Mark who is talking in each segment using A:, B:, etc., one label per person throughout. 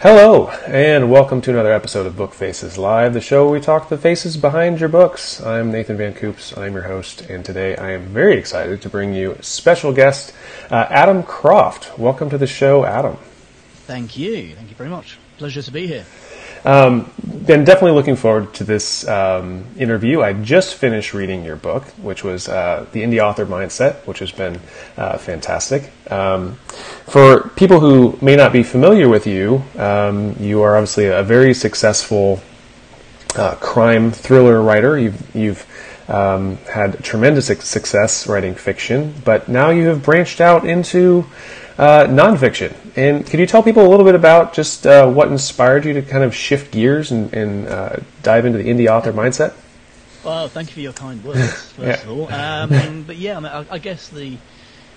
A: Hello, and welcome to another episode of Book Faces Live, the show where we talk the faces behind your books. I'm Nathan Van Coops, I'm your host, and today I am very excited to bring you special guest uh, Adam Croft. Welcome to the show, Adam.
B: Thank you. Thank you very much. Pleasure to be here.
A: Um, been definitely looking forward to this um, interview. I just finished reading your book, which was uh, The Indie Author Mindset, which has been uh, fantastic. Um, for people who may not be familiar with you, um, you are obviously a very successful uh, crime thriller writer. You've, you've um, had tremendous success writing fiction, but now you have branched out into uh, nonfiction. And can you tell people a little bit about just uh, what inspired you to kind of shift gears and, and uh, dive into the indie author mindset?
B: Well, thank you for your kind words, first yeah. of all. Um, but yeah, I, mean, I, I guess the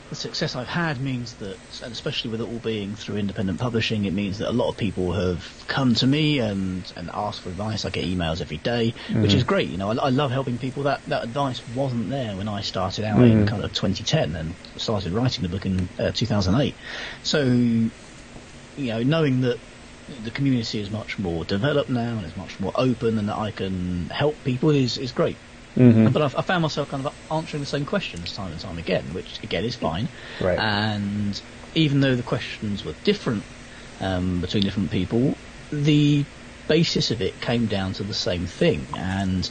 B: the success I've had means that, and especially with it all being through independent publishing, it means that a lot of people have come to me and, and asked for advice. I get emails every day, mm-hmm. which is great. You know, I, I, love helping people. That that advice wasn't there when I started out mm-hmm. in kind of 2010 and started writing the book in uh, 2008. So, you know, knowing that the community is much more developed now and is much more open and that I can help people is, is great. Mm-hmm. But I've, I found myself kind of answering the same questions time and time again, which again is fine.
A: Right.
B: And even though the questions were different um, between different people, the basis of it came down to the same thing. And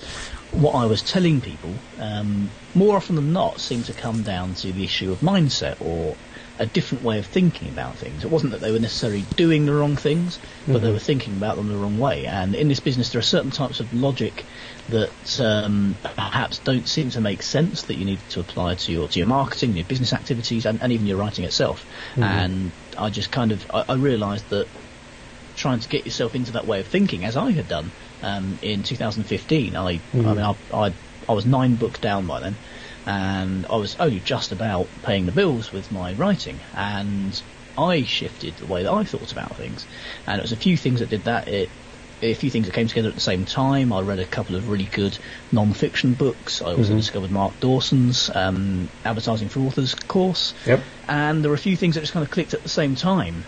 B: what I was telling people, um, more often than not, seemed to come down to the issue of mindset or a different way of thinking about things. It wasn't that they were necessarily doing the wrong things, but mm-hmm. they were thinking about them the wrong way. And in this business, there are certain types of logic that um, perhaps don't seem to make sense that you need to apply to your to your marketing, your business activities, and, and even your writing itself. Mm-hmm. And I just kind of I, I realised that trying to get yourself into that way of thinking, as I had done um, in 2015, I mm-hmm. I mean I, I I was nine books down by then and I was only just about paying the bills with my writing, and I shifted the way that I thought about things, and it was a few things that did that. It a few things that came together at the same time. I read a couple of really good non-fiction books. I also mm-hmm. discovered Mark Dawson's um, Advertising for Authors course.
A: Yep.
B: And there were a few things that just kind of clicked at the same time.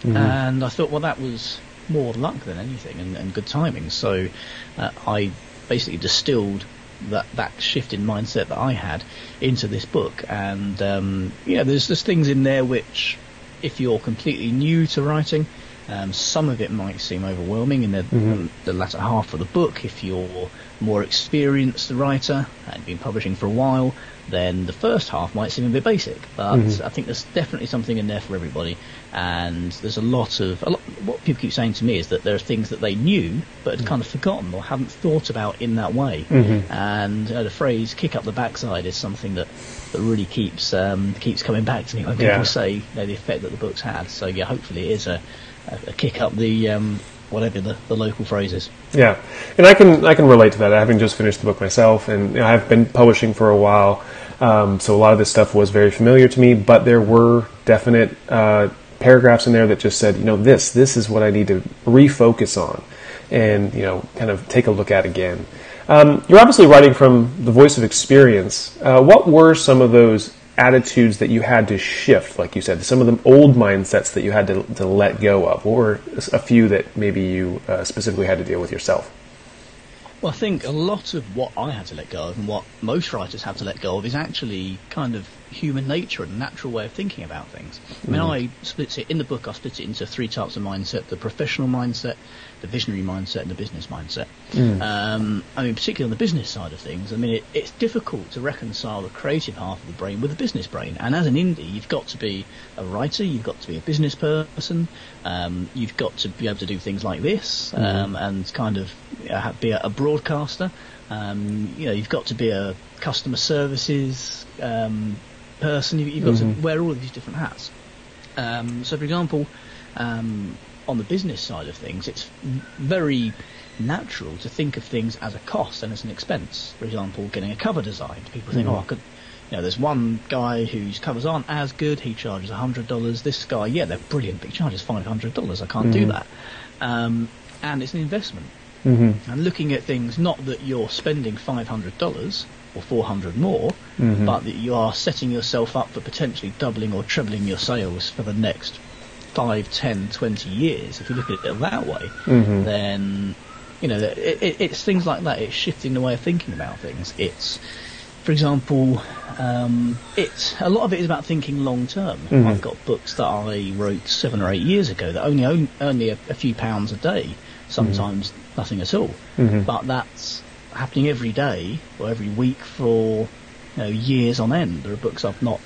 B: Mm-hmm. And I thought, well, that was more luck than anything and, and good timing. So uh, I basically distilled that that shift in mindset that I had into this book. And um, yeah, there's there's things in there which, if you're completely new to writing, um, some of it might seem overwhelming in the, mm-hmm. the latter half of the book. If you're more experienced the writer and been publishing for a while, then the first half might seem a bit basic. But mm-hmm. I think there's definitely something in there for everybody. And there's a lot of a lot, what people keep saying to me is that there are things that they knew but had mm-hmm. kind of forgotten or haven't thought about in that way.
A: Mm-hmm.
B: And uh, the phrase "kick up the backside" is something that that really keeps um, keeps coming back to me when people yeah. say you know, the effect that the book's had. So yeah, hopefully it is a, a, a kick up the um, whatever the, the local phrase is.
A: Yeah, and I can I can relate to that. Having just finished the book myself, and I've been publishing for a while, um, so a lot of this stuff was very familiar to me. But there were definite uh, paragraphs in there that just said, you know, this this is what I need to refocus on, and you know, kind of take a look at again. Um, you're obviously writing from the voice of experience. Uh, what were some of those attitudes that you had to shift, like you said, some of the old mindsets that you had to, to let go of? What were a few that maybe you uh, specifically had to deal with yourself?
B: Well, I think a lot of what I had to let go of and what most writers have to let go of is actually kind of human nature and natural way of thinking about things. I mean, mm. I split it in the book. I split it into three types of mindset: the professional mindset, the visionary mindset and the business mindset. Mm. Um, I mean, particularly on the business side of things, I mean, it, it's difficult to reconcile the creative half of the brain with the business brain. And as an indie, you've got to be a writer, you've got to be a business person, um, you've got to be able to do things like this, mm. um, and kind of uh, be a, a broadcaster. Um, you know, you've got to be a customer services um, person. You've, you've got mm-hmm. to wear all of these different hats. Um, so, for example, um, on the business side of things, it's very natural to think of things as a cost and as an expense. For example, getting a cover designed. People think, mm. oh, I could, you know, there's one guy whose covers aren't as good. He charges hundred dollars. This guy, yeah, they're brilliant, but he charges five hundred dollars. I can't mm. do mm-hmm. that. Um, and it's an investment.
A: Mm-hmm.
B: And looking at things, not that you're spending five hundred dollars or four hundred more, mm-hmm. but that you are setting yourself up for potentially doubling or trebling your sales for the next 5, 10, 20 years, if you look at it that way, mm-hmm. then you know it, it, it's things like that. It's shifting the way of thinking about things. It's for example, um, it's a lot of it is about thinking long term. Mm-hmm. I've got books that I wrote seven or eight years ago that only own only a, a few pounds a day, mm-hmm. sometimes nothing at all. But that's happening every day or every week for you know, years on end. There are books I've not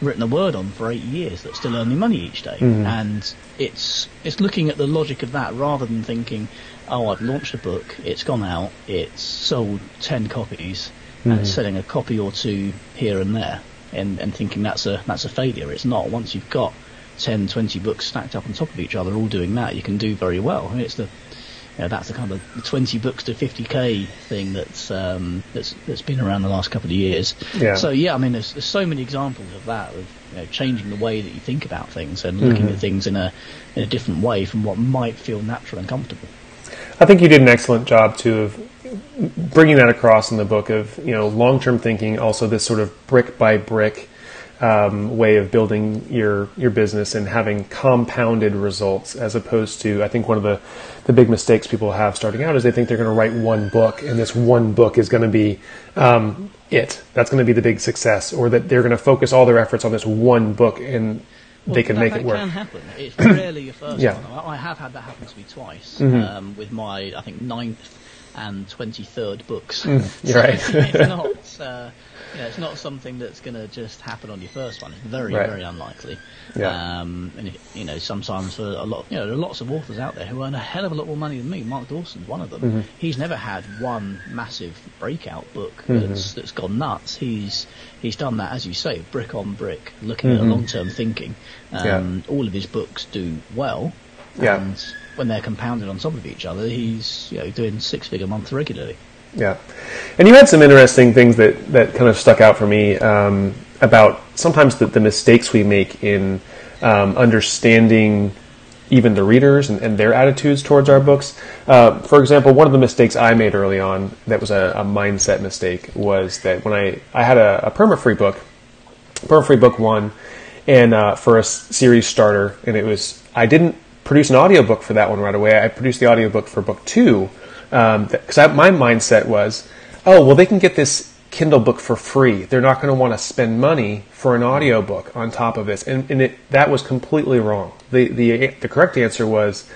B: written a word on for eight years that still earn me money each day. Mm. And it's it's looking at the logic of that rather than thinking, oh, I've launched a book, it's gone out, it's sold ten copies, and it's selling a copy or two here and there, and, and thinking that's a that's a failure. It's not. Once you've got 10, 20 books stacked up on top of each other, all doing that, you can do very well. I mean, it's the you know, that's the kind of the 20 books to 50k thing that's um, that's that's been around the last couple of years.
A: Yeah.
B: So yeah, I mean, there's, there's so many examples of that of you know, changing the way that you think about things and looking at things in a in a different way from what might feel natural and comfortable.
A: I think you did an excellent job too of bringing that across in the book of you know long term thinking, also this sort of brick by brick um, way of building your your business and having compounded results, as opposed to I think one of the the big mistakes people have starting out is they think they're going to write one book and this one book is going to be um, it. That's going to be the big success, or that they're going to focus all their efforts on this one book and they can
B: that,
A: make
B: that
A: it work.
B: can happen. It's rarely your first
A: Yeah. Mm-hmm.
B: one. I, I have had that happen to me twice um, with my, I think, ninth and twenty-third books.
A: Mm, you're right.
B: it's not, uh, you know, it's not something that's going to just happen on your first one. It's very,
A: Right.
B: very unlikely.
A: Yeah.
B: Um, and it, you know, sometimes for a lot, you know, there are lots of authors out there who earn a hell of a lot more money than me. Mark Dawson's one of them.
A: Mm-hmm.
B: He's never had one massive breakout book
A: Mm-hmm.
B: that's that's gone nuts. He's he's done that, as you say, brick on brick, looking
A: Mm-hmm.
B: at long-term thinking. Um, All of his books do well,
A: Yeah.
B: and when they're compounded on top of each other, he's you know doing six-figure months regularly.
A: Yeah, and you had some interesting things that, that kind of stuck out for me um, about sometimes the, the mistakes we make in um, understanding even the readers and, and their attitudes towards our books. Uh, for example, one of the mistakes I made early on that was a, a mindset mistake was that when I, I had a, a perma-free book, perma-free book one, and uh, for a series starter, and it was I didn't produce an audiobook for that one right away. I produced the audiobook for book two because I my mindset was, oh well, they can get this Kindle book for free. They're not going to want to spend money for an audiobook on top of this, and, and it, that was completely wrong. The the the correct answer was.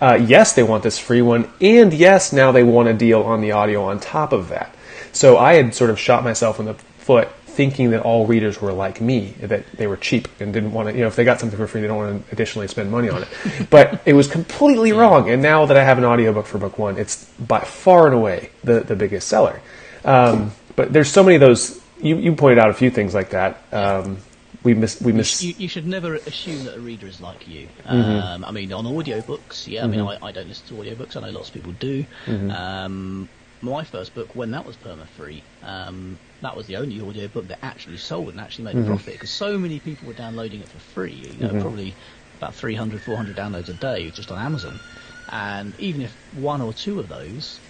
A: Uh, yes, they want this free one, and yes, now they want a deal on the audio on top of that. So I had sort of shot myself in the foot thinking that all readers were like me, that they were cheap and didn't want to, you know, if they got something for free, they don't want to additionally spend money on it. But it was completely wrong. And now that I have an audiobook for book one, it's by far and away the, the biggest seller. Um, but there's so many of those, you, you pointed out a few things like that. Um, we miss, we miss,
B: You, you should never assume that a reader is like you.
A: Mm-hmm.
B: Um, I mean, on audiobooks, yeah. I mean, I, I don't listen to audiobooks. I know lots of people do.
A: Mm-hmm.
B: Um, my first book, when that was perma free, um, that was the only audiobook that actually sold and actually made
A: Mm-hmm.
B: a profit because so many people were downloading it for free. You know, probably about 300, 400 downloads a day just on Amazon. And even if one or two of those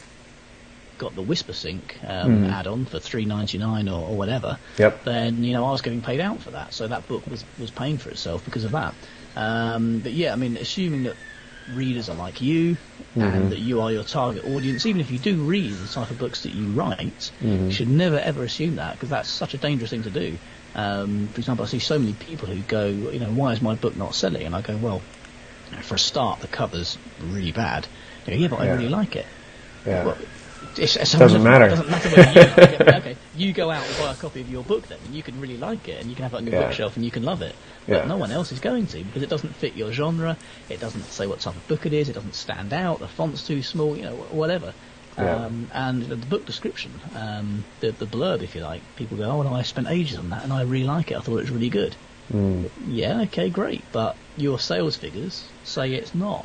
B: got the WhisperSync um, add-on for three ninety nine or, or whatever,
A: Yep.
B: then you know I was getting paid out for that. So that book was was paying for itself because of that. Um, but yeah, I mean, assuming that readers are like you and that you are your target audience, even if you do read the type of books that you write, you should never ever assume that because that's such a dangerous thing to do. Um, for example, I see so many people who go, you know, why is my book not selling? And I go, well, for a start, the cover's really bad. Go, yeah, but I really like it.
A: yeah.
B: Well, it's, it's
A: Doesn't matter.
B: It doesn't matter whether you, okay, okay, you go out and buy a copy of your book then, and you can really like it, and you can have it on your
A: Yeah.
B: bookshelf, and you can love it. But
A: Yeah.
B: no one else is going to because it doesn't fit your genre. It doesn't say what type of book it is. It doesn't stand out. The font's too small. You know, wh- whatever.
A: Yeah.
B: Um, and the book description, um, the, the blurb, if you like, people go, "Oh, well, I spent ages on that, and I really like it. I thought it was really good."
A: Mm.
B: Yeah, okay, great, but your sales figures say it's not.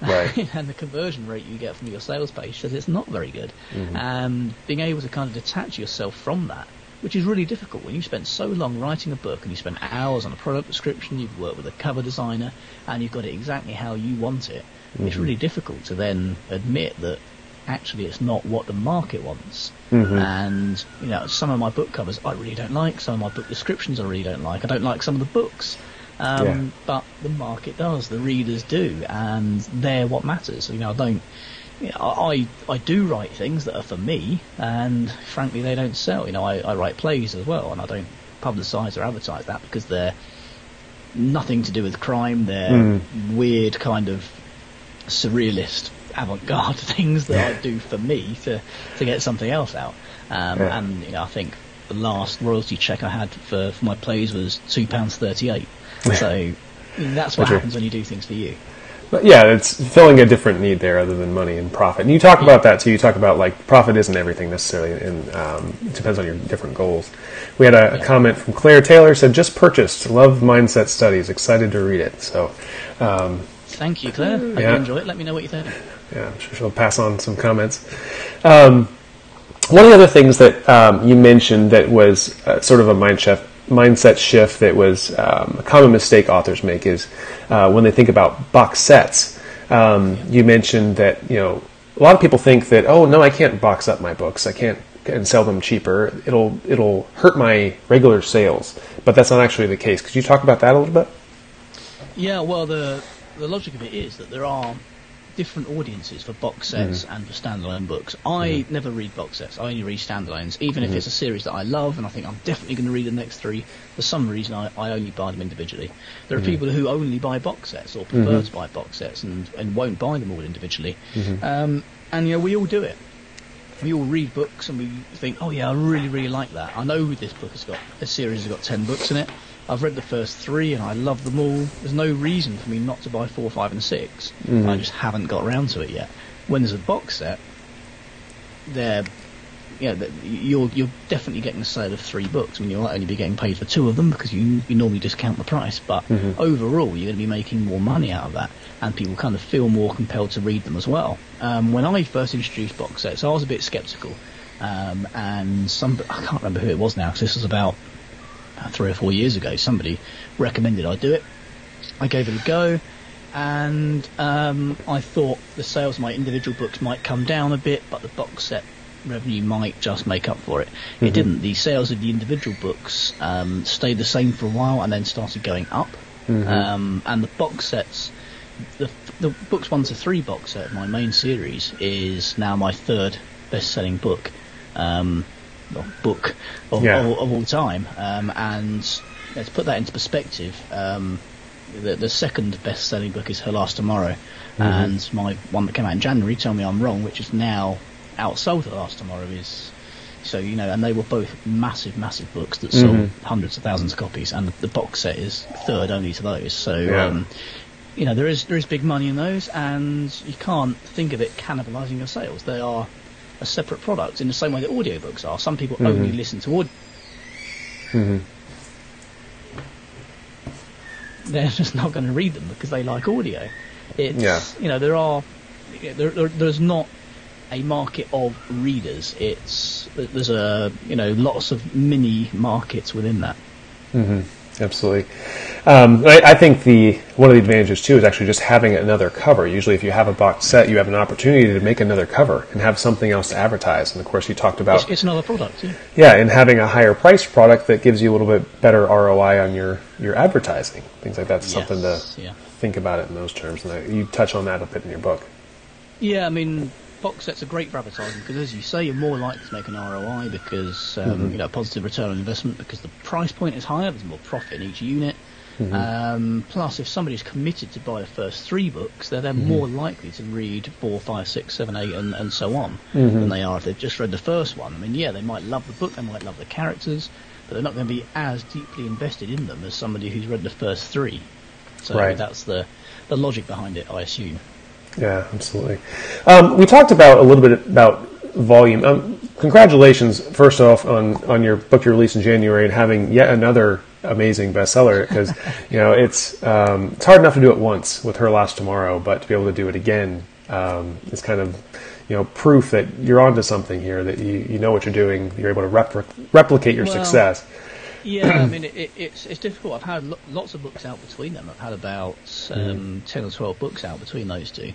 A: Right.
B: and the conversion rate you get from your sales page says it's not very good.
A: Mm-hmm.
B: And being able to kind of detach yourself from that, which is really difficult when you spend so long writing a book and you spend hours on a product description, you've worked with a cover designer, and you've got it exactly how you want it.
A: Mm-hmm.
B: It's really difficult to then admit that actually it's not what the market wants.
A: Mm-hmm.
B: And you know, some of my book covers I really don't like. Some of my book descriptions I really don't like. I don't like some of the books. Um,
A: Yeah.
B: But the market does, the readers do, and they're what matters. You know, I don't. You know, I I do write things that are for me, and frankly, they don't sell. You know, I, I write plays as well, and I don't publicise or advertise that because they're nothing to do with crime. They're
A: Mm.
B: weird kind of surrealist avant-garde things that I do for me to to get something else out. Um,
A: Yeah.
B: And you know, I think the last royalty check I had for, for my plays was two pounds thirty-eight. So that's what happens when you do things for you.
A: But yeah, it's filling a different need there other than money and profit. And you talk about that too. You talk about like profit isn't everything necessarily, and um, it depends on your different goals. We had a, a
B: Yeah.
A: comment from Claire Taylor said just purchased, love mindset studies, excited to read it. So um,
B: Thank you, Claire. Hope
A: Yeah.
B: you enjoy it. Let me know what you think.
A: yeah, I'm sure she'll pass on some comments. Um, one of the other things that um, you mentioned that was uh, sort of a mind shift, mindset shift that was um, a common mistake authors make is uh, when they think about box sets. Um, you mentioned that you know a lot of people think that oh no I can't box up my books I can't and sell them cheaper it'll it'll hurt my regular sales but that's not actually the case. Could you talk about that a little bit?
B: Yeah, well, the the logic of it is that there are different audiences for box sets
A: Mm-hmm.
B: and for standalone books. I never read box sets. I only read standalones, even
A: Mm-hmm.
B: if it's a series that I love and I think I'm definitely going to read the next three. For some reason, I, I only buy them individually. There are
A: Mm-hmm.
B: people who only buy box sets or prefer to buy box sets and, and won't buy them all individually.
A: Mm-hmm.
B: Um, and you know, we all do it. We all read books and we think, oh yeah, I really, really like that. I know this book has got a series has got ten books in it. I've read the first three and I love them all. There's no reason for me not to buy four, five, and 6 I just haven't got around to it yet. When there's a box set, they're yeah, you're you're definitely getting a sale of three books. I mean, you'll only be getting paid for two of them because you you normally discount the price. But overall, you're going to be making more money out of that, and people kind of feel more compelled to read them as well. Um, when I first introduced box sets, I was a bit sceptical, um, and some I can't remember who it was now because this was about three or four years ago. Somebody recommended I do it. I gave it a go, and um, I thought the sales of my individual books might come down a bit, but the box set revenue might just make up for it. It didn't. The sales of the individual books um, stayed the same for a while and then started going up. Um, and the box sets, the, the books one to three box set, my main series, is now my third best-selling book. Um, well, book of,
A: Yeah.
B: of, of all time. Um, and let's put that into perspective, um, the, the second best-selling book is Her Last Tomorrow, and my one that came out in January, Tell Me I'm Wrong, which is now outsold Her Last Tomorrow, is so you know, and they were both massive, massive books that sold hundreds of thousands of copies, and the, the box set is third only to those. So.
A: Yeah.
B: Um, you know there is there is big money in those, and you can't think of it cannibalising your sales. They are a separate product in the same way that audiobooks are. Some people mm-hmm. only listen to audio. Mm-hmm. They're just not going to read them because they like audio. It's
A: Yeah.
B: you know there are there, there, there's not a market of readers. It's there's a you know lots of mini markets within that. Mm-hmm.
A: Absolutely. Um, I, I think the one of the advantages too is actually just having another cover. Usually, if you have a box set, you have an opportunity to make another cover and have something else to advertise. And of course, you talked about
B: It's, it's another product. Yeah.
A: yeah, and having a higher priced product that gives you a little bit better ROI on your your advertising. Things like that's something to
B: yeah.
A: think about it in those terms. And I, you touch on that a bit in your book.
B: Yeah, I mean, box sets are great for advertising because, as you say, you're more likely to make an ROI because um, you know positive return on investment because the price point is higher. There's more profit in each unit. Um, plus, if somebody's committed to buy the first three books, they're then more likely to read four, five, six, seven, eight, and, and so on than they are if they've just read the first one. I mean, yeah, they might love the book, they might love the characters, but they're not going to be as deeply invested in them as somebody who's read the first three. So
A: Right.
B: that's the the logic behind it, I assume.
A: Yeah, absolutely. Um, we talked about a little bit about volume. Um, congratulations, first off, on on your book you released in January and having yet another amazing bestseller. Because you know it's um, it's hard enough to do it once with Her Last Tomorrow, but to be able to do it again um, is kind of you know proof that you're onto something here. That you, you know what you're doing. You're able to repli- replicate your
B: Well,
A: success.
B: Yeah, I mean, it, it, it's it's difficult. I've had lo- lots of books out between them. I've had about um, ten or twelve books out between those two,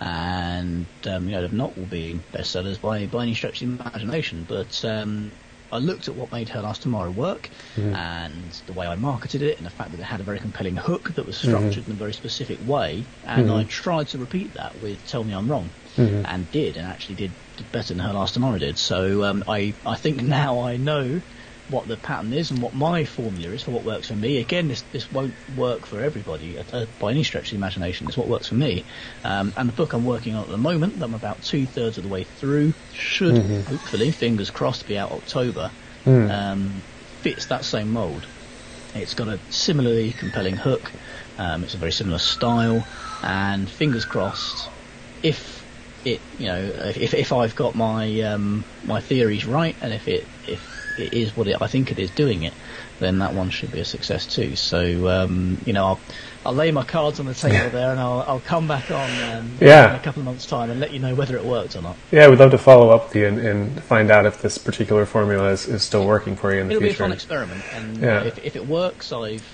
B: and um, you know they've not all been bestsellers by by any stretch of the imagination. But um, I looked at what made Her Last Tomorrow work, mm-hmm. and the way I marketed it, and the fact that it had a very compelling hook that was structured mm-hmm. in a very specific way, and mm-hmm. I tried to repeat that with Tell Me I'm Wrong, mm-hmm. and did, and actually did, did better than Her Last Tomorrow did. So um, I I think now I know what the pattern is and what my formula is for what works for me. Again, this this won't work for everybody uh, by any stretch of the imagination. It's what works for me. Um, and the book I'm working on at the moment, that I'm about two thirds of the way through, should mm-hmm. hopefully, fingers crossed, be out October. Mm. Um, fits that same mould. It's got a similarly compelling hook. Um, it's a very similar style, and fingers crossed, if it, you know, if if I've got my um, my theories right, and if it if it is what it, I think it is doing it, then that one should be a success too. So um, you know, I'll I'll lay my cards on the table there, and I'll I'll come back on um, yeah. in a couple of months' time and let you know whether it worked or not.
A: Yeah, we'd love to follow up with you and, and find out if this particular formula is, is still working for you in the
B: It'll
A: future.
B: It'll be a fun experiment, and yeah. if if it works, I've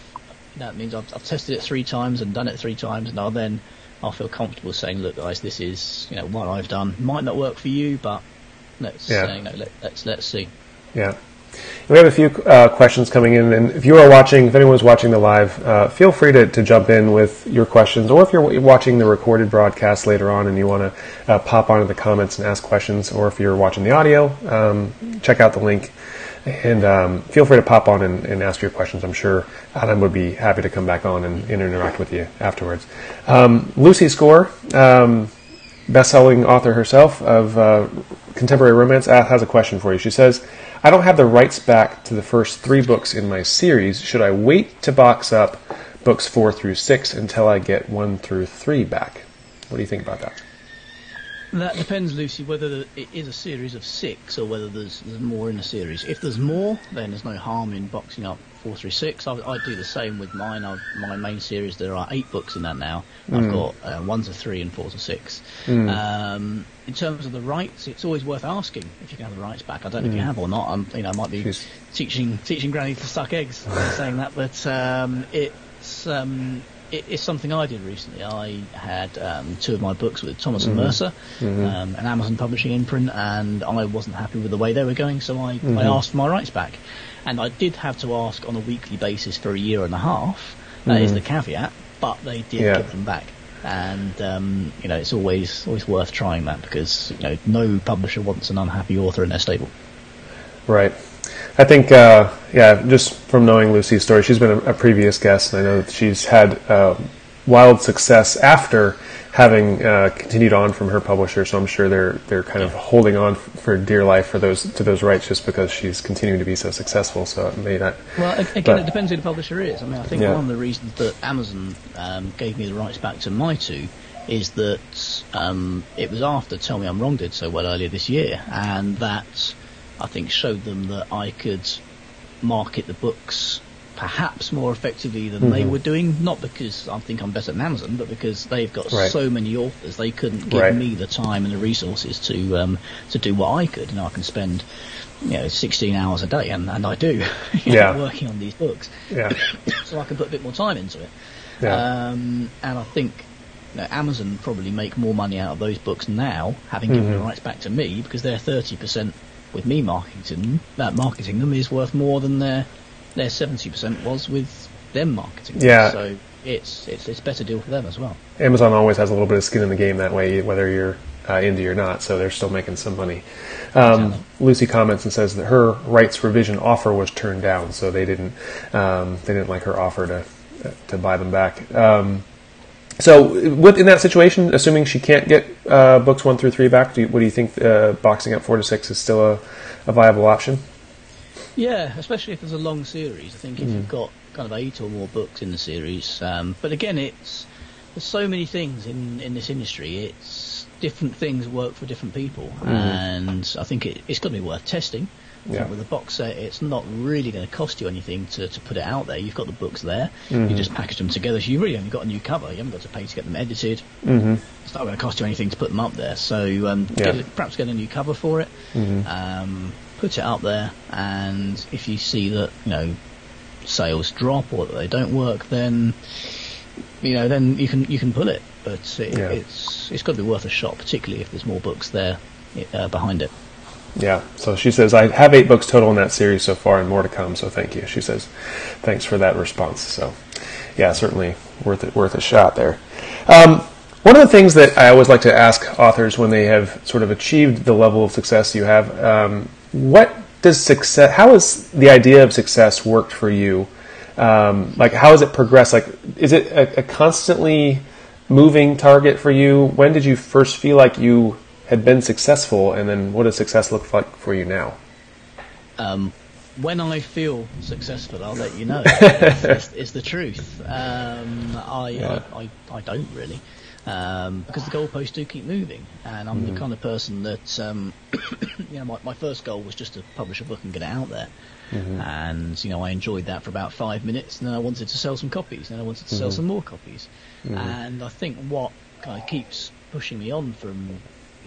B: that means I've, I've tested it three times and done it three times, and I'll then I'll feel comfortable saying, look, guys, this is you know what I've done. Might not work for you, but let's yeah. uh, you know, let, let's let's see.
A: Yeah. We have a few uh, questions coming in, and if you are watching, if anyone's watching the live, uh, feel free to, to jump in with your questions, or if you're watching the recorded broadcast later on and you want to uh, pop onto the comments and ask questions, or if you're watching the audio, um, check out the link and um, feel free to pop on and, and, ask your questions. I'm sure Adam would be happy to come back on and, and interact with you afterwards. Um, Lucy Score, um, best-selling author herself of uh, contemporary romance, has a question for you. She says. I don't have the rights back to the first three books in my series. Should I wait to box up books four through six until I get one through three back? What do you think about that?
B: That depends, Lucy, whether it is a series of six or whether there's, there's more in a series. If there's more, then there's no harm in boxing up four through six. I, I do the same with mine. I've, my main series, there are eight books in that now. Mm. I've hmm. got uh, one to three and four to six. Mm. Um, in terms of the rights, it's always worth asking if you can have the rights back. I don't know mm. if you hmm. have or not. I'm, you know, I might be teaching teaching Granny to suck eggs saying that, but um, it's. Um, it's something I did recently. I had um, two of my books with Thomas mm-hmm. and Mercer, mm-hmm. um, an Amazon publishing imprint, and I wasn't happy with the way they were going, so I, mm-hmm. I asked for my rights back and I did have to ask on a weekly basis for a year and a half. That is the caveat, but they did yeah. give them back. And um, you know, it's always always worth trying that because you know no publisher wants an unhappy author in their stable.
A: Right. I think, uh, yeah, just from knowing Lucy's story, she's been a, a previous guest, and I know that she's had uh, wild success after having uh, continued on from her publisher, so I'm sure they're they're kind of holding on for dear life for those to those rights just because she's continuing to be so successful. So it may not.
B: Well, again, but, it depends who the publisher is. I mean, I think yeah. one of the reasons that Amazon um, gave me the rights back to my two is that um, it was after Tell Me I'm Wrong did so well earlier this year, and that I think showed them that I could market the books perhaps more effectively than mm-hmm. they were doing. Not because I think I'm better than Amazon, but because they've got right. so many authors, they couldn't give right. me the time and the resources to um, to do what I could. And I can spend you know 16 hours a day, and, and I do, yeah. know, working on these books.
A: Yeah.
B: so I can put a bit more time into it. Yeah. Um, and I think you know, Amazon probably make more money out of those books now, having given mm-hmm. the rights back to me, because they're 30% with me marketing them that marketing them is worth more than their their seventy percent was with them marketing.
A: Yeah.
B: So it's it's it's a better deal for them as well.
A: Amazon always has a little bit of skin in the game that way, whether you're uh, indie or not. So they're still making some money. Um, Lucy comments and says that her rights reversion offer was turned down, so they didn't um, they didn't like her offer to to buy them back. Um, so, in that situation, assuming she can't get uh, books one through three back, do you, what do you think? Uh, boxing up four to six is still a, a viable option?
B: Yeah, especially if there's a long series. I think if mm. you've got kind of eight or more books in the series, um, but again, it's there's so many things in in this industry. It's different things work for different people, mm. and I think it, has got to be worth testing. Yeah. With a box set, it's not really going to cost you anything to, to put it out there. You've got the books there. Mm-hmm. You just package them together. So you really only got a new cover. You haven't got to pay to get them edited.
A: Mm-hmm.
B: It's not going to cost you anything to put them up there. So um, yeah. get, perhaps get a new cover for it.
A: Mm-hmm.
B: Um, put it up there, and if you see that you know sales drop or that they don't work, then you know then you can you can pull it. But it, yeah. it's it's got to be worth a shot, particularly if there's more books there uh, behind it.
A: Yeah. So she says, I have eight books total in that series so far and more to come. So thank you. She says, thanks for that response. So yeah, certainly worth it, worth a shot there. Um, one of the things that I always like to ask authors when they have sort of achieved the level of success you have, um, what does success, how has the idea of success worked for you? Um, like, how has it progressed? Like, is it a, a constantly moving target for you? When did you first feel like you had been successful, and then what does success look like for you now?
B: Um, when I feel successful, I'll let you know. it's, it's, it's the truth. Um, I, yeah. I, I, I, don't really. Um, because the goalposts do keep moving, and I'm mm. the kind of person that, um, you know, my, my first goal was just to publish a book and get it out there. Mm-hmm. And you know, I enjoyed that for about five minutes, and then I wanted to sell some copies, and I wanted to mm-hmm. sell some more copies. Mm-hmm. And I think what kind of keeps pushing me on from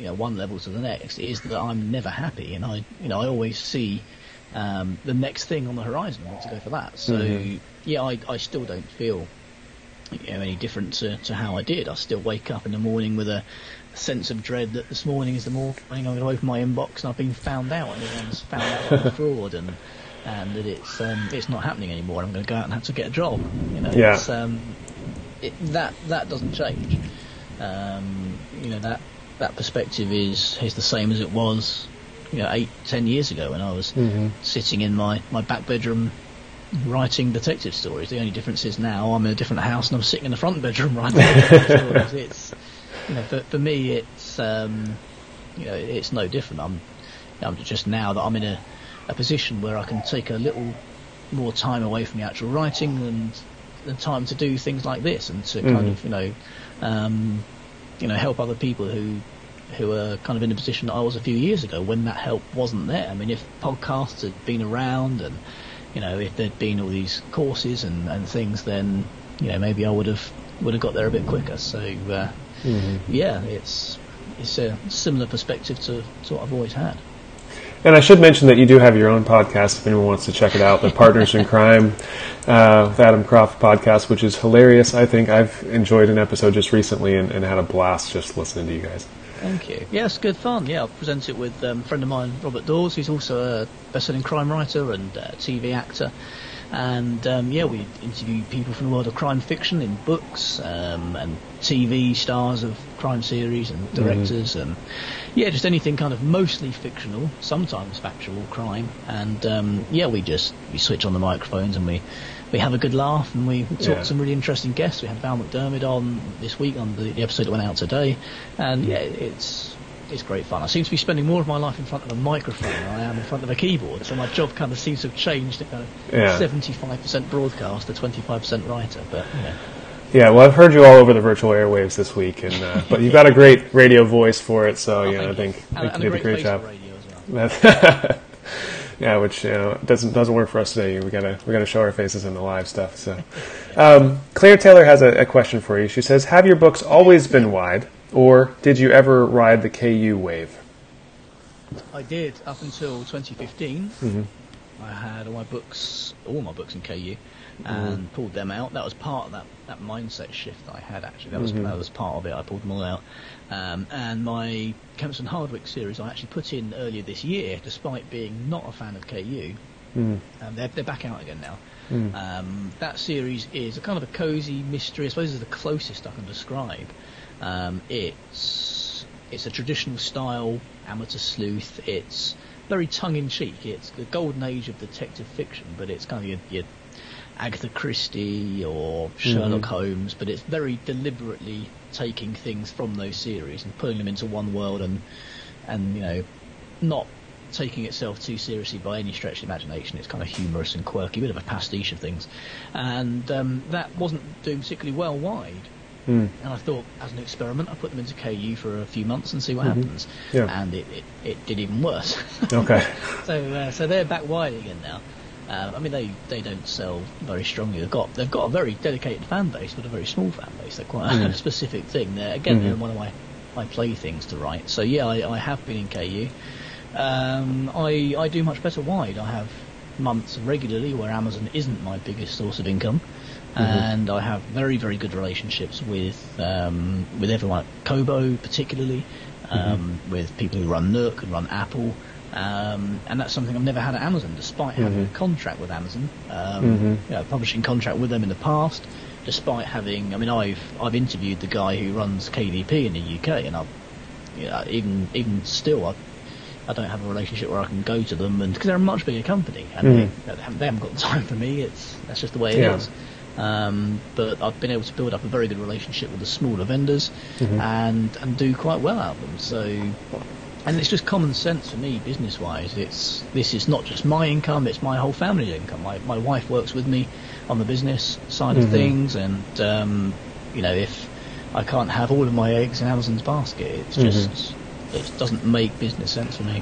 B: you know one level to the next is that I'm never happy, and I you know I always see um, the next thing on the horizon. I want to go for that. So mm-hmm. yeah, I, I still don't feel you know any different to, to how I did. I still wake up in the morning with a sense of dread that this morning is the morning I'm going to open my inbox and I've been found out and everyone's found out I'm a fraud and and that it's um, it's not happening anymore. I'm going to go out and have to get a job. You know,
A: yeah.
B: Um, it, that that doesn't change. Um, you know that that perspective is is the same as it was, you know, eight ten years ago when I was mm-hmm. sitting in my, my back bedroom writing detective stories. The only difference is now I'm in a different house and I'm sitting in the front bedroom writing detective stories. It's you know for for me it's um, you know it's no different. I'm I'm just now that I'm in a a position where I can take a little more time away from the actual writing and the time to do things like this and to mm. kind of you know um, you know help other people who who are kind of in a position that I was a few years ago when that help wasn't there. I mean, if podcasts had been around and you know if there'd been all these courses and, and things, then you know maybe I would have would have got there a bit quicker. So uh, mm-hmm. yeah, it's it's a similar perspective to, to what I've always had.
A: And I should mention that you do have your own podcast if anyone wants to check it out, the Partners in Crime uh, with Adam Croft podcast, which is hilarious. I think I've enjoyed an episode just recently and, and had a blast just listening to you guys.
B: Thank you. Yes, good fun. Yeah, I'll present it with um, a friend of mine, Robert Daws, who's also a best-selling crime writer and uh, TV actor. And um, yeah, we interview people from the world of crime fiction in books um, and TV stars of crime series and mm-hmm. directors mm-hmm. and yeah, just anything kind of mostly fictional, sometimes factual crime. And um, yeah, we just we switch on the microphones and we we have a good laugh and we, talk yeah. to some really interesting guests. We had Val McDermid on this week on the, the episode that went out today, and yeah, it's it's great fun. I seem to be spending more of my life in front of a microphone than I am in front of a keyboard, so my job kind of seems to have changed to kind of yeah. 75% broadcast to 25% writer, but you know.
A: Yeah, well, I've heard you all over the virtual airwaves this week, and uh, but you've got a great radio voice for it, so oh, yeah, I think,
B: you
A: did a great job.
B: Well.
A: yeah, which you know doesn't doesn't work for us today. We gotta we gotta show our faces in the live stuff. So, um, Claire Taylor has a, a question for you. She says, "Have your books always been wide?" Or did you ever ride the KU wave?
B: I did up until 2015. Mm-hmm. I had all my books, all my books in KU, and mm-hmm. pulled them out. That was part of that, that mindset shift that I had. Actually, that was mm-hmm. that was part of it. I pulled them all out. Um, and my Kempston Hardwick series, I actually put in earlier this year, despite being not a fan of KU. Mm. Um, they're, they're back out again now. Mm. Um, that series is a kind of a cozy mystery. I suppose is the closest I can describe um, it's it's a traditional style amateur sleuth. It's very tongue in cheek. It's the golden age of detective fiction, but it's kind of your, your Agatha Christie or Sherlock mm-hmm. Holmes, but it's very deliberately taking things from those series and putting them into one world and and you know not taking itself too seriously by any stretch of imagination. It's kind of humorous and quirky, a bit of a pastiche of things, and um, that wasn't doing particularly well wide. Mm. And I thought, as an experiment, I put them into KU for a few months and see what mm-hmm. happens. Yeah. And it, it, it, did even worse.
A: okay.
B: so uh, so they're back wide again now. Uh, I mean, they, they don't sell very strongly. They've got they've got a very dedicated fan base, but a very small fan base. They're quite mm. a specific thing. They're, again, mm-hmm. they're one of my, my things to write. So yeah, I, I have been in KU. Um, I I do much better wide. I have months regularly where Amazon isn't my biggest source of income. Mm-hmm. and I have very very good relationships with um, with everyone at Kobo particularly, um, mm-hmm. with people who run Nook and run Apple, Um, and that's something I've never had at Amazon, despite having
A: Mm-hmm.
B: a contract with Amazon, um, you know, publishing contract with them in the past. Despite having, I mean, I've I've interviewed the guy who runs KDP in the UK, and I've, you know, even even still, I, I don't have a relationship where I can go to them, and because they're a much bigger company, and they, they, haven't, they haven't got the time for me. It's that's just the way it is. Um, but I've been able to build up a very good relationship with the smaller vendors, and and do quite well out of them. So and it's just common sense for me business wise it's this is not just my income it's my whole family's income. My, my wife works with me on the business side of things and um, you know if I can't have all of my eggs in Amazon's basket it's just it doesn't make business sense for me.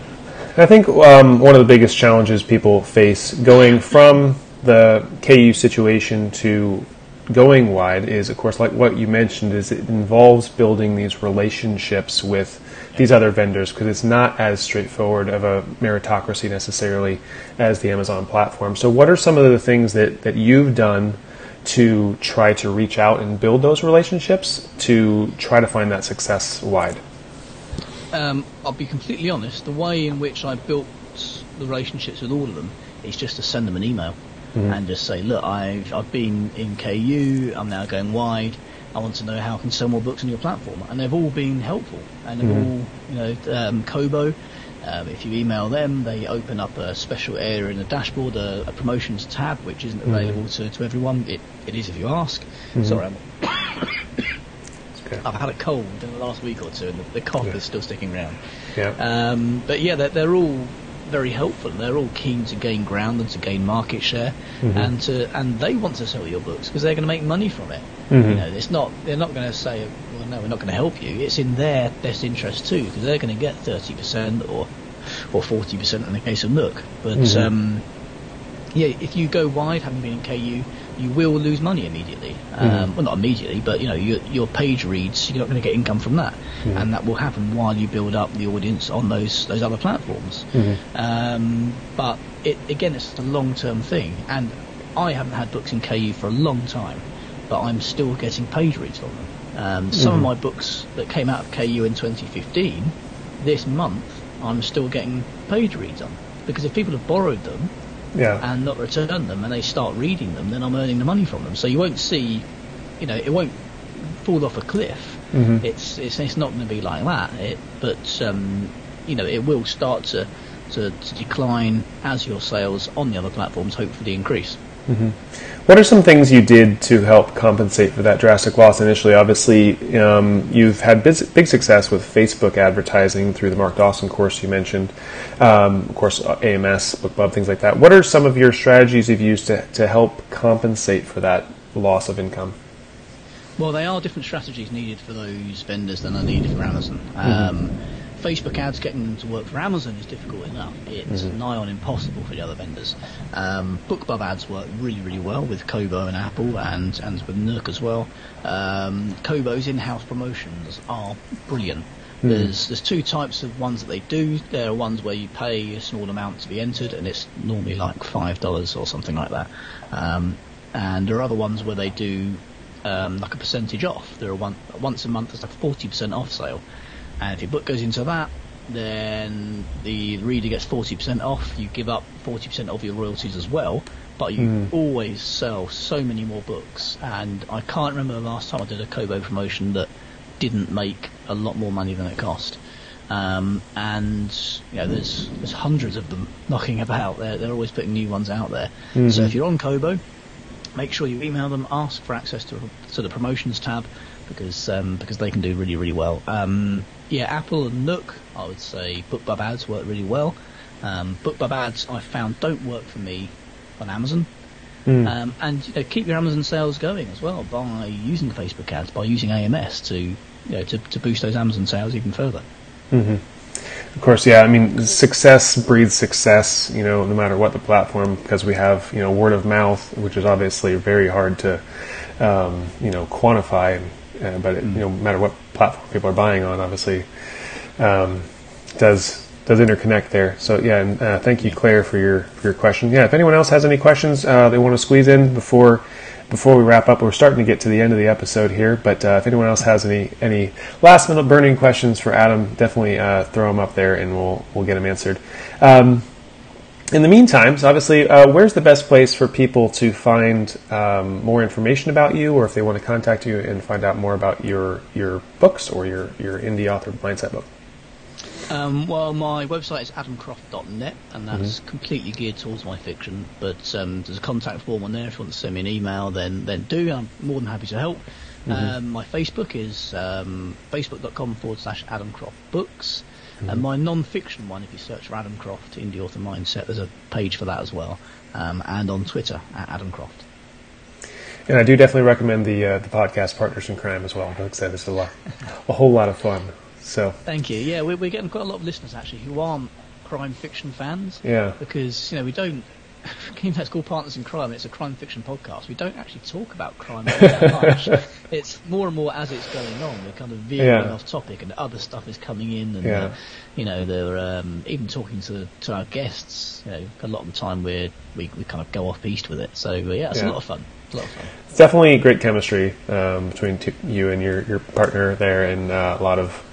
A: I think um, one of the biggest challenges people face going from the KU situation to going wide is, of course, like what you mentioned, is it involves building these relationships with these other vendors because it's not as straightforward of a meritocracy necessarily as the Amazon platform. So, what are some of the things that, that you've done to try to reach out and build those relationships to try to find that success wide?
B: um, I'll be completely honest the way in which I built the relationships with all of them is just to send them an email and just say look I've, I've been in KU I'm now going wide. I want to know how I can sell more books on your platform. And they've all been helpful. And they've all you know um, Kobo um, if you email them they open up a special area in the dashboard a, a promotions tab which isn't available to, to everyone. It, it is if you ask. Sorry I'm
A: Okay.
B: I've had a cold in the last week or two, and the, the cough
A: Yeah.
B: is still sticking around.
A: Yeah.
B: Um, but yeah, they're, they're all very helpful. They're all keen to gain ground and to gain market share, mm-hmm. and to and they want to sell your books because they're going to make money from it. Mm-hmm. You know, it's not they're not going to say, well, no, we're not going to help you. It's in their best interest too because they're going to get thirty percent or or forty percent in the case of Nook. But mm-hmm. um, yeah, if you go wide, having been in KU, you will lose money immediately. Um, well, not immediately, but you know your, your page reads, you're not going to get income from that, and that will happen while you build up the audience on those those other platforms. Um, but it again, it's a long term thing, and I haven't had books in KU for a long time, but I'm still getting page reads on them. Um, some of my books that came out of KU in 2015, this month I'm still getting page reads on. Because if people have borrowed them
A: Yeah.
B: and not return them and they start reading them, then I'm earning the money from them. So you won't see, you know, it won't fall off a cliff. It's, it's it's not going to be like that. It, but um, you know, it will start to, to to decline as your sales on the other platforms hopefully increase.
A: What are some things you did to help compensate for that drastic loss initially? Obviously, um, you've had big, big success with Facebook advertising through the Mark Dawson course you mentioned, um, of course, uh, AMS, BookBub, things like that. What are some of your strategies you've used to, to help compensate for that loss of income?
B: Well, they are different strategies needed for those vendors than are needed for Amazon. Um, Facebook ads, getting them to work for Amazon is difficult enough. It's nigh on impossible for the other vendors. Um, BookBub ads work really, really well with Kobo and Apple and, and with Nook as well. Um, Kobo's in-house promotions are brilliant. There's there's two types of ones that they do. There are ones where you pay a small amount to be entered, and it's normally like five dollars or something like that. Um, and there are other ones where they do um, like a percentage off. There are one once a month there's like a forty percent off sale, and if your book goes into that, then the reader gets forty percent off. You give up forty percent of your royalties as well, but you always sell so many more books. And I can't remember the last time I did a Kobo promotion that didn't make a lot more money than it cost. Um, and you know, there's there's hundreds of them knocking about. They're they're always putting new ones out there. So if you're on Kobo, make sure you email them, ask for access to, to the promotions tab because um, because they can do really really well. Um, yeah, Apple and Nook, I would say BookBub ads work really well. Um, BookBub ads I found don't work for me on Amazon. Um, and you know, keep your Amazon sales going as well by using Facebook ads, by using AMS to you know to, to boost those Amazon sales even further.
A: Of course, yeah. I mean, success breeds success. You know, no matter what the platform, because we have you know word of mouth, which is obviously very hard to um, you know quantify. Uh, but it, you know, no matter what platform people are buying on, obviously um, does does interconnect there. So yeah, and uh, thank you, Claire, for your for your question. Yeah, if anyone else has any questions uh, they want to squeeze in before before we wrap up, we're starting to get to the end of the episode here. But uh, if anyone else has any any last minute burning questions for Adam, definitely uh, throw them up there, and we'll we'll get them answered. Um, in the meantime, so obviously, uh, where's the best place for people to find um, more information about you, or if they want to contact you and find out more about your your books or your your indie author mindset book?
B: Um, well, my website is adamcroft.net, and that's mm-hmm. completely geared towards my fiction. But um, there's a contact form on there. If you want to send me an email, then then do. I'm more than happy to help. Mm-hmm. Um, my Facebook is um, facebook.com forward slash adamcroftbooks. Mm-hmm. And my non-fiction one, if you search for Adam Croft, Indie Author Mindset, there's a page for that as well. Um, and on Twitter, at Adam Croft.
A: And I do definitely recommend the uh, the podcast Partners in Crime as well. Like I said, it's a lot, a whole lot of fun. So
B: thank you. Yeah, we're, we're getting quite a lot of listeners actually who aren't crime fiction fans.
A: Yeah.
B: Because you know we don't. It's called Partners in Crime, and it's a crime fiction podcast. We don't actually talk about crime that much. it's more and more as it's going on. We're kind of veering yeah. off topic, and other stuff is coming in, and yeah. uh, you know they're um, even talking to to our guests. You know, a lot of the time we we we kind of go off east with it. So uh, yeah, it's yeah. a lot of fun. It's a lot of fun.
A: It's definitely great chemistry um, between t- you and your your partner there, and uh, a lot of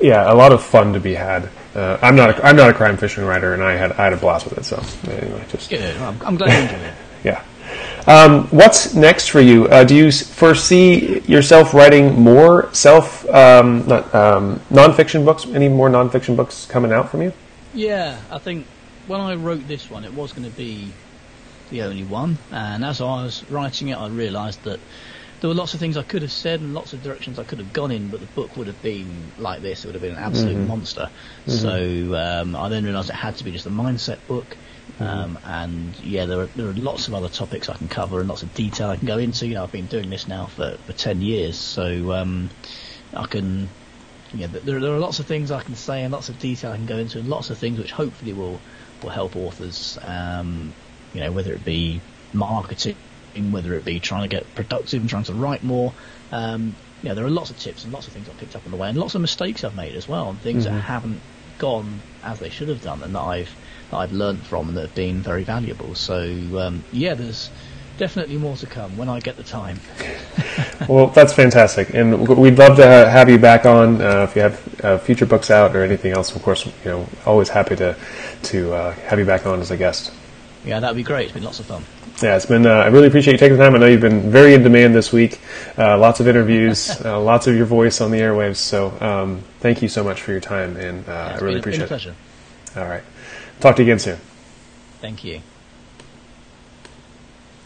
A: yeah, a lot of fun to be had. Uh, I'm not a, I'm not a crime fiction writer, and I had I had a blast with it. So anyway, just
B: yeah, I'm, I'm glad you enjoyed it.
A: yeah. Um, what's next for you? Uh, do you foresee yourself writing more self um, not, um, nonfiction books? Any more nonfiction books coming out from you?
B: Yeah, I think when I wrote this one, it was going to be the only one, and as I was writing it, I realised that there were lots of things I could have said and lots of directions I could have gone in, but the book would have been like this. It would have been an absolute mm-hmm. monster. Mm-hmm. So um, I then realised it had to be just a mindset book. Mm-hmm. Um, and yeah, there are there are lots of other topics I can cover and lots of detail I can go into. You know, I've been doing this now for, for ten years, so um, I can. Yeah, there, there are lots of things I can say and lots of detail I can go into, and lots of things which hopefully will will help authors. Um, you know, whether it be marketing whether it be trying to get productive and trying to write more. Um, yeah, there are lots of tips and lots of things I've picked up on the way, and lots of mistakes I've made as well, and things mm-hmm. that haven't gone as they should have done, and that I've that I've learned from, and that have been very valuable. So um, yeah, there's definitely more to come when I get the time.
A: well, that's fantastic, and we'd love to have you back on uh, if you have uh, future books out or anything else. Of course, you know, always happy to to uh, have you back on as a guest.
B: Yeah, that'd be great. It's been lots of fun.
A: Yeah, it's been. Uh, I really appreciate you taking the time. I know you've been very in demand this week. Uh, lots of interviews, uh, lots of your voice on the airwaves. So um, thank you so much for your time, and uh, yeah, I really
B: been,
A: appreciate
B: it.
A: All right, talk to you again soon.
B: Thank you.